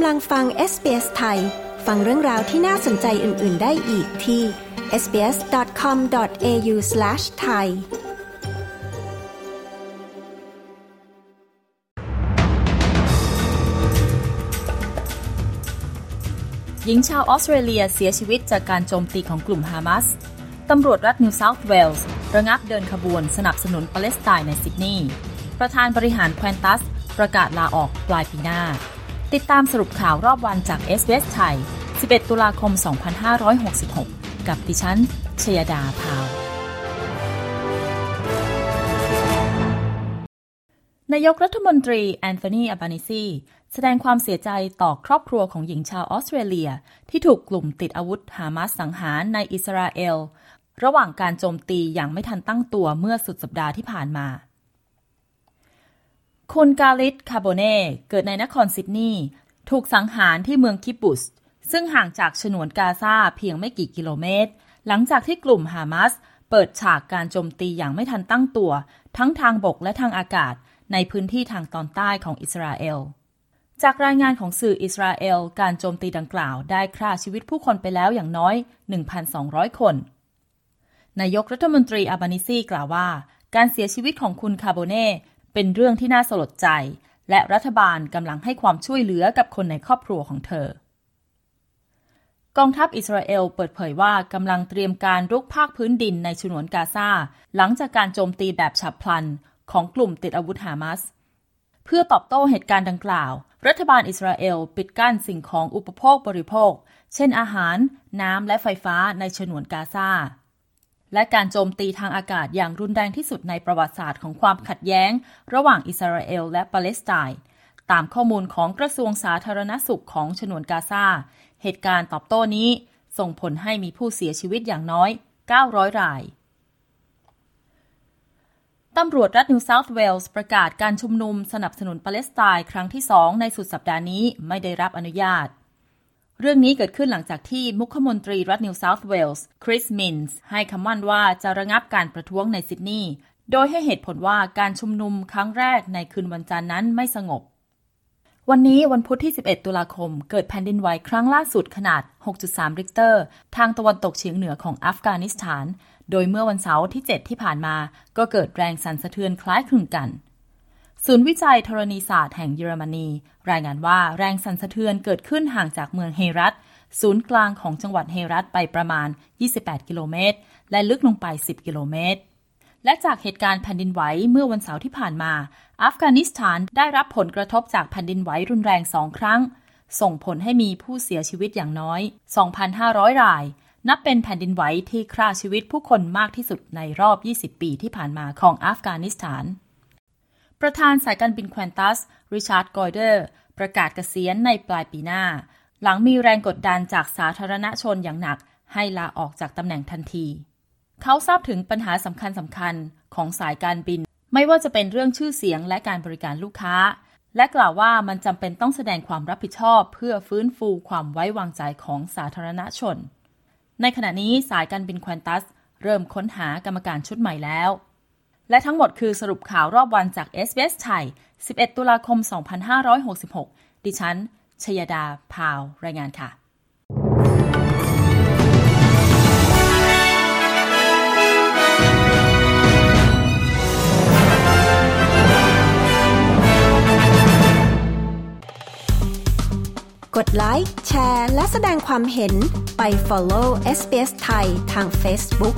กำลังฟัง SBS ไทย ฟังเรื่องราวที่น่าสนใจอื่น ๆ ได้อีกที่ sbs.com.au/thai หญิงชาวออสเตรเลียเสียชีวิตจากการโจมตีของกลุ่มฮามาสตำรวจรัฐนิวเซาท์เวลส์ระงับเดินขบวนสนับสนุนปาเลสไตน์ในซิดนีย์ประธานบริหารแควนตัส ประกาศลาออกปลายปีหน้า ติดตามสรุปข่าวรอบวันจากเอสบีเอสไทย 11 ตุลาคม 2566 กับดิฉัน ชยดาพาวเวล นายกรัฐมนตรีแอนโทนีอัลบานีซีแสดงความเสียใจต่อครอบครัวของหญิงชาวออสเตรเลีย ที่ถูกกลุ่มติดอาวุธฮามาสสังหารในอิสราเอล ระหว่างการโจมตีอย่างไม่ทันตั้งตัวเมื่อสุดสัปดาห์ที่ผ่านมา คุณกาลิตคาโบเน่เกิดในนครซิดนีย์ถูกสังหารที่เมืองคิบุสซึ่งห่างจากฉนวนกาซาเพียงไม่กี่กิโลเมตร หลังจากที่กลุ่มฮามาสเปิดฉากการโจมตีอย่างไม่ทันตั้งตัว ทั้งทางบกและทางอากาศ ในพื้นที่ทางตอนใต้ของอิสราเอล จากรายงานของสื่ออิสราเอล การโจมตีดังกล่าวได้ฆ่าชีวิตผู้คนไปแล้วอย่างน้อย 1,200 คน นายกรัฐมนตรีอาบานิซีกล่าวว่า การเสียชีวิตของคุณคาโบเน่ เป็นเรื่องที่น่าสลดใจ และรัฐบาลกำลังให้ความช่วยเหลือกับคนในครอบครัวของเธอกองทัพอิสราเอลเปิดเผยว่ากำลังเตรียมการรุกภาคพื้นดินในฉนวนกาซาหลังจากการโจมตีแบบฉับพลันของกลุ่มติดอาวุธฮามาสเพื่อตอบโต้เหตุการณ์ดังกล่าว รัฐบาลอิสราเอลปิดกั้นสิ่งของอุปโภคบริโภค เช่นอาหาร น้ำและไฟฟ้าในฉนวนกาซา และการโจมตีทางอากาศอย่างรุนแรงที่สุดในประวัติศาสตร์ของความขัดแย้ง ระหว่างอิสราเอลและปาเลสไตน์ตามข้อมูลของกระทรวงสาธารณสุขของฉนวนกาซาเหตุการณ์ตอบโต้นี้ ส่งผลให้มีผู้เสียชีวิตอย่างน้อย 900 รายตำรวจรัฐนิวเซาท์เวลส์ประกาศการชุมนุมสนับสนุนปาเลสไตน์ครั้งที่สองในสุดสัปดาห์นี้ไม่ได้รับอนุญาต เรื่องนี้เกิดขึ้นหลังจากที่มุขมนตรีรัฐนิวเซาท์เวลส์คริสมินส์ให้คำมั่นว่าจะระงับการประท้วงในซิดนีย์โดยให้เหตุผลว่าการชุมนุมครั้งแรกในคืนวันจันทร์นั้นไม่สงบ วันนี้วันพุธที่ 11 ตุลาคม เกิดแผ่นดินไหวครั้งล่าสุดขนาด 6.3 ริกเตอร์ ทางตะวันตกเฉียงเหนือของอัฟกานิสถาน โดยเมื่อวันเสาร์ที่ 7 ที่ผ่านมา ก็เกิดแรงสั่นสะเทือนคล้ายคลึงกัน ศูนย์วิจัยธรณีศาสตร์แห่งเยอรมนี รายงานว่าแรงสั่นสะเทือนเกิดขึ้นห่างจากเมืองเฮรัตศูนย์กลางของจังหวัดเฮรัตไปประมาณ 28 กิโลเมตร และลึกลงไป 10 กิโลเมตร และจากเหตุการณ์แผ่นดินไหวเมื่อวันเสาร์ที่ผ่านมา อัฟกานิสถานได้รับผลกระทบจากแผ่นดินไหวรุนแรงสองครั้ง ส่งผลให้มีผู้เสียชีวิตอย่างน้อย 2,500 ราย นับเป็นแผ่นดินไหวที่ฆ่าชีวิตผู้คนมากที่สุดในรอบ 20 ปีที่ผ่านมาของอัฟกานิสถาน ประธานสายการบินแควนตัส ริชาร์ด กอยเดอร์ ประกาศเกษียณในปลายปีหน้า หลังมีแรงกดดันจากสาธารณชนอย่างหนัก ให้ลาออกจากตำแหน่งทันที เขาทราบถึงปัญหาสำคัญสำคัญของสายการบิน ไม่ว่าจะเป็นเรื่องชื่อเสียงและการบริการลูกค้า และกล่าวว่ามันจำเป็นต้องแสดงความรับผิดชอบ เพื่อฟื้นฟูความไว้วางใจของสาธารณชน ในขณะนี้สายการบินควนตัสเริ่มค้นหากรรมการชุดใหม่แล้ว และทั้งหมดคือสรุปข่าวรอบวันจาก s อ s ไทย 11 ตุลาคม 2566 ดิฉัน ชยดา พาว รายงานค่ะกดไลค์ แชร์ และแสดงความเห็นไป follow SBS ไทยทาง Facebook